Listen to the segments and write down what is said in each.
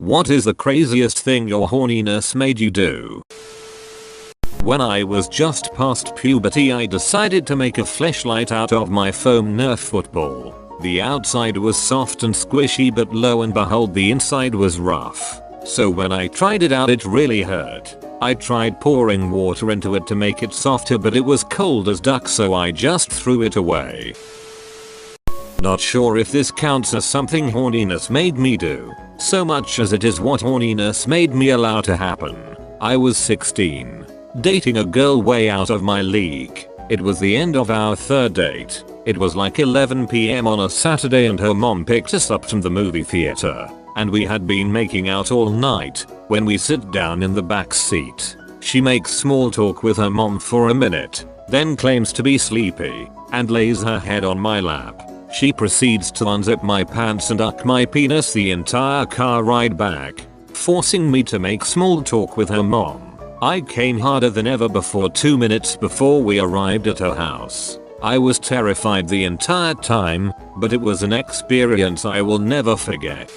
What is the craziest thing your horniness made you do? When I was just past puberty I decided to make a fleshlight out of my foam nerf football. The outside was soft and squishy but lo and behold the inside was rough. So when I tried it out it really hurt. I tried pouring water into it to make it softer but it was cold as duck so I just threw it away. Not sure if this counts as something horniness made me do, so much as it is what horniness made me allow to happen. I was 16, dating a girl way out of my league. It was the end of our third date. It was like 11pm on a Saturday and her mom picked us up from the movie theater. And we had been making out all night when we sit down in the back seat. She makes small talk with her mom for a minute, then claims to be sleepy and lays her head on my lap. She proceeds to unzip my pants and uck my penis the entire car ride back, forcing me to make small talk with her mom. I came harder than ever before 2 minutes before we arrived at her house. I was terrified the entire time, but it was an experience I will never forget.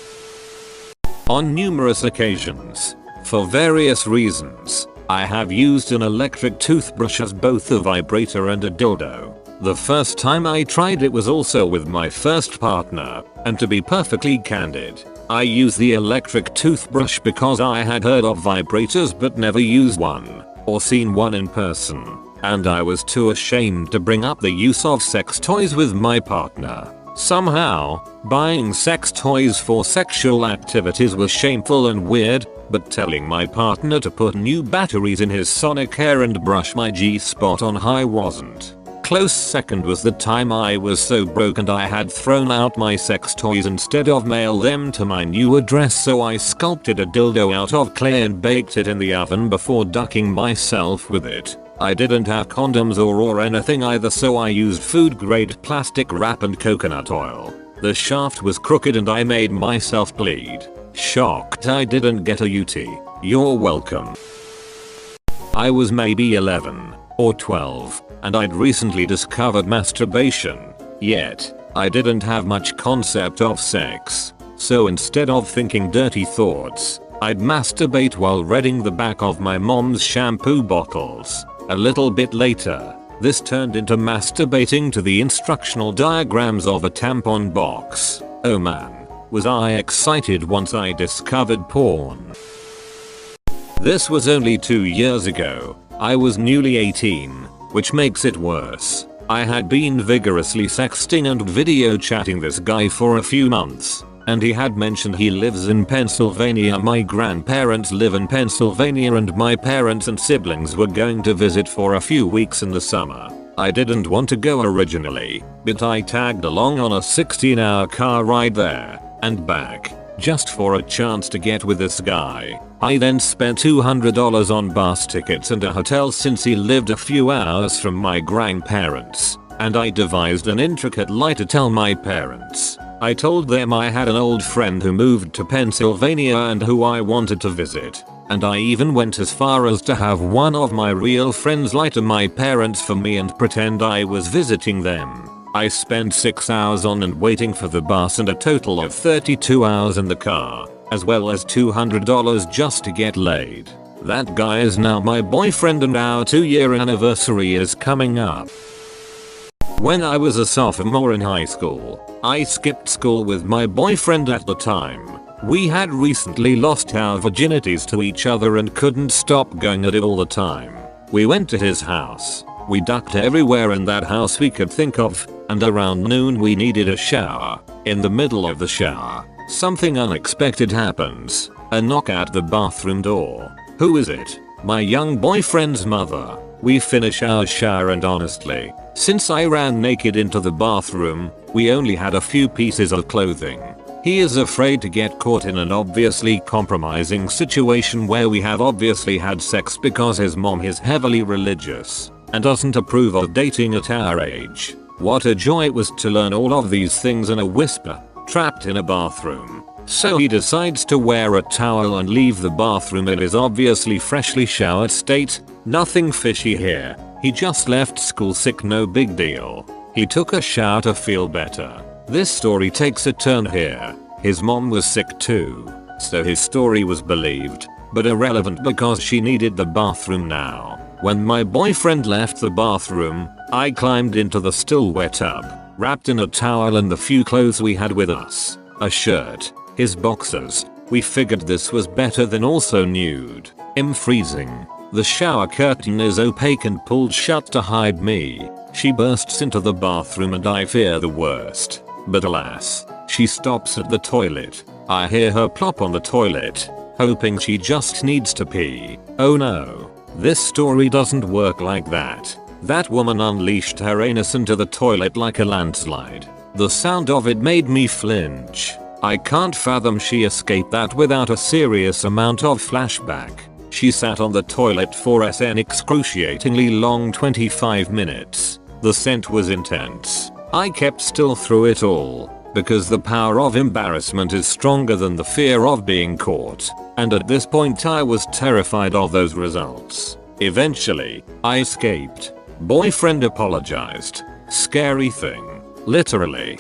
On numerous occasions, for various reasons, I have used an electric toothbrush as both a vibrator and a dildo. The first time I tried it was also with my first partner, and to be perfectly candid, I used the electric toothbrush because I had heard of vibrators but never used one, or seen one in person, and I was too ashamed to bring up the use of sex toys with my partner. Somehow, buying sex toys for sexual activities was shameful and weird, but telling my partner to put new batteries in his Sonicare and brush my G-spot on high wasn't. Close second was the time I was so broke and I had thrown out my sex toys instead of mail them to my new address so I sculpted a dildo out of clay and baked it in the oven before ducking myself with it. I didn't have condoms or or anything either so I used food grade plastic wrap and coconut oil. The shaft was crooked and I made myself bleed. Shocked I didn't get a UT. You're welcome. I was maybe 11 or 12 and I'd recently discovered masturbation. Yet, I didn't have much concept of sex. So instead of thinking dirty thoughts, I'd masturbate while reading the back of my mom's shampoo bottles. A little bit later, this turned into masturbating to the instructional diagrams of a tampon box. Oh man, was I excited once I discovered porn. This was only two years ago. I was newly 18 which makes it worse. I had been vigorously sexting and video chatting this guy for a few months, and he had mentioned he lives in Pennsylvania. My grandparents live in Pennsylvania and my parents and siblings were going to visit for a few weeks in the summer. I didn't want to go originally, but I tagged along on a 16 hour car ride there and back just for a chance to get with this guy. I then spent $200 on bus tickets and a hotel since he lived a few hours from my grandparents, and I devised an intricate lie to tell my parents. I told them I had an old friend who moved to Pennsylvania and who I wanted to visit, and I even went as far as to have one of my real friends lie to my parents for me and pretend I was visiting them. I spent 6 hours on and waiting for the bus and a total of 32 hours in the car, as well as $200 just to get laid. That guy is now my boyfriend and our 2 year anniversary is coming up. When I was a sophomore in high school, I skipped school with my boyfriend at the time. We had recently lost our virginities to each other and couldn't stop going at it all the time. We went to his house. We ducked everywhere in that house we could think of, and around noon we needed a shower. In the middle of the shower, something unexpected happens. A knock at the bathroom door. Who is it? My young boyfriend's mother. We finish our shower and honestly, since I ran naked into the bathroom, we only had a few pieces of clothing. He is afraid to get caught in an obviously compromising situation where we have obviously had sex because his mom is heavily religious and doesn't approve of dating at our age. What a joy it was to learn all of these things in a whisper, trapped in a bathroom. So he decides to wear a towel and leave the bathroom in his obviously freshly showered state. Nothing fishy here. He just left school sick no big deal. He took a shower to feel better. This story takes a turn here. His mom was sick too. so his story was believed, but irrelevant because she needed the bathroom now. When my boyfriend left the bathroom, I climbed into the still wet tub, wrapped in a towel and the few clothes we had with us, a shirt, his boxers. We figured this was better than also nude. I'm freezing. The shower curtain is opaque and pulled shut to hide me. She bursts into the bathroom and I fear the worst. But alas, she stops at the toilet. I hear her plop on the toilet, hoping she just needs to pee. Oh no. This story doesn't work like that. That woman unleashed her anus into the toilet like a landslide. The sound of it made me flinch. I can't fathom she escaped that without a serious amount of flashback. She sat on the toilet for an excruciatingly long 25 minutes. The scent was intense. I kept still through it all, because the power of embarrassment is stronger than the fear of being caught, and at this point I was terrified of those results. Eventually, I escaped. Boyfriend apologized. Scary thing. Literally.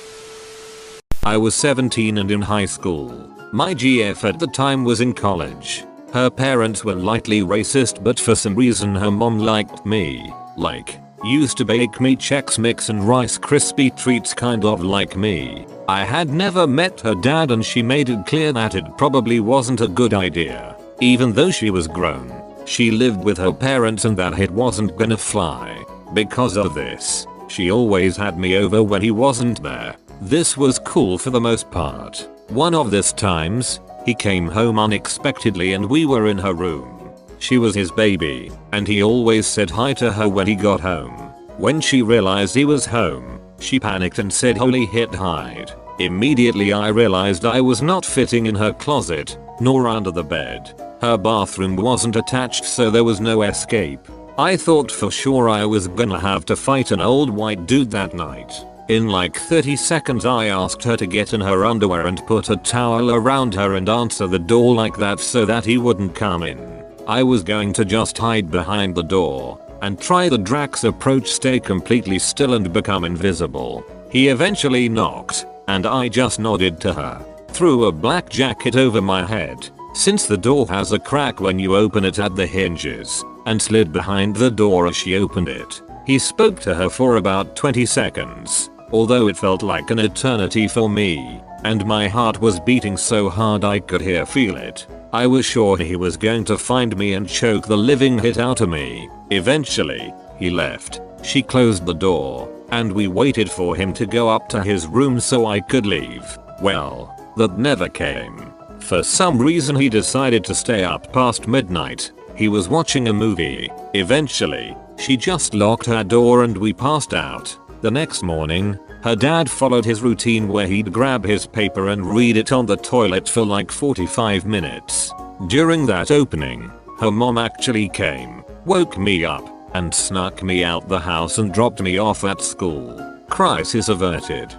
I was 17 and in high school. My GF at the time was in college. Her parents were lightly racist but for some reason her mom liked me. Like, used to bake me Chex Mix and Rice Krispie treats kind of like me. I had never met her dad and she made it clear that it probably wasn't a good idea. Even though she was grown, she lived with her parents and that it wasn't gonna fly. Because of this, she always had me over when he wasn't there. This was cool for the most part. One of these times, he came home unexpectedly and we were in her room. She was his baby, and he always said hi to her when he got home. When she realized he was home, she panicked and said holy hit hide. Immediately I realized I was not fitting in her closet, nor under the bed. Her bathroom wasn't attached so there was no escape. I thought for sure I was gonna have to fight an old white dude that night. In like 30 seconds I asked her to get in her underwear and put a towel around her and answer the door like that so that he wouldn't come in. I was going to just hide behind the door and try the Drax approach stay completely still and become invisible. He eventually knocked and I just nodded to her. Threw a black jacket over my head since the door has a crack when you open it at the hinges and slid behind the door as she opened it. He spoke to her for about 20 seconds although it felt like an eternity for me, and my heart was beating so hard I could hear feel it. I was sure he was going to find me and choke the living hit out of me. Eventually, he left. She closed the door, and we waited for him to go up to his room so I could leave. Well, that never came. For some reason he decided to stay up past midnight. He was watching a movie. Eventually, she just locked her door and we passed out. The next morning, her dad followed his routine where he'd grab his paper and read it on the toilet for like 45 minutes. During that opening, her mom actually came, woke me up, and snuck me out the house and dropped me off at school. Crisis averted.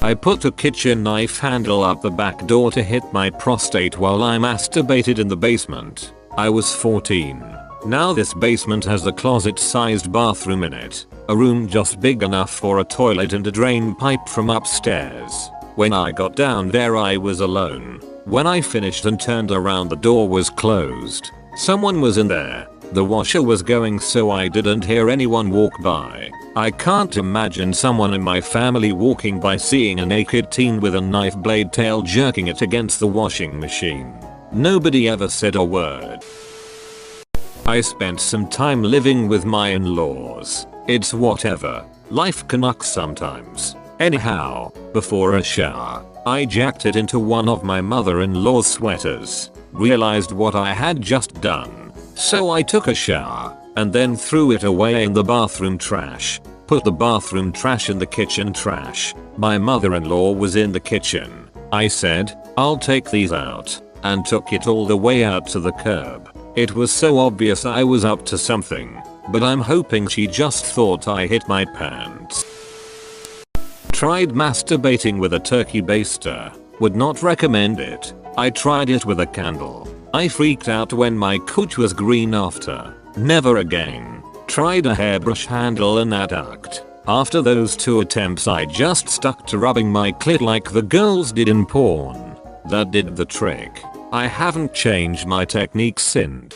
I put a kitchen knife handle up the back door to hit my prostate while I masturbated in the basement. I was 14. Now this basement has a closet sized bathroom in it. A room just big enough for a toilet and a drain pipe from upstairs. When I got down there I was alone. When I finished and turned around the door was closed. Someone was in there. The washer was going so I didn't hear anyone walk by. I can't imagine someone in my family walking by seeing a naked teen with a knife blade tail jerking it against the washing machine. Nobody ever said a word. I spent some time living with my in-laws. It's whatever. Life can canucks sometimes. Anyhow, before a shower, I jacked it into one of my mother-in-law's sweaters. Realized what I had just done. So I took a shower, and then threw it away in the bathroom trash. Put the bathroom trash in the kitchen trash. My mother-in-law was in the kitchen. I said, I'll take these out, and took it all the way out to the curb. It was so obvious I was up to something but I'm hoping she just thought I hit my pants. Tried masturbating with a turkey baster. Would not recommend it. I tried it with a candle. I freaked out when my cooch was green after. Never again. Tried a hairbrush handle and adduct. After those two attempts I just stuck to rubbing my clit like the girls did in porn. That did the trick. I haven't changed my technique since.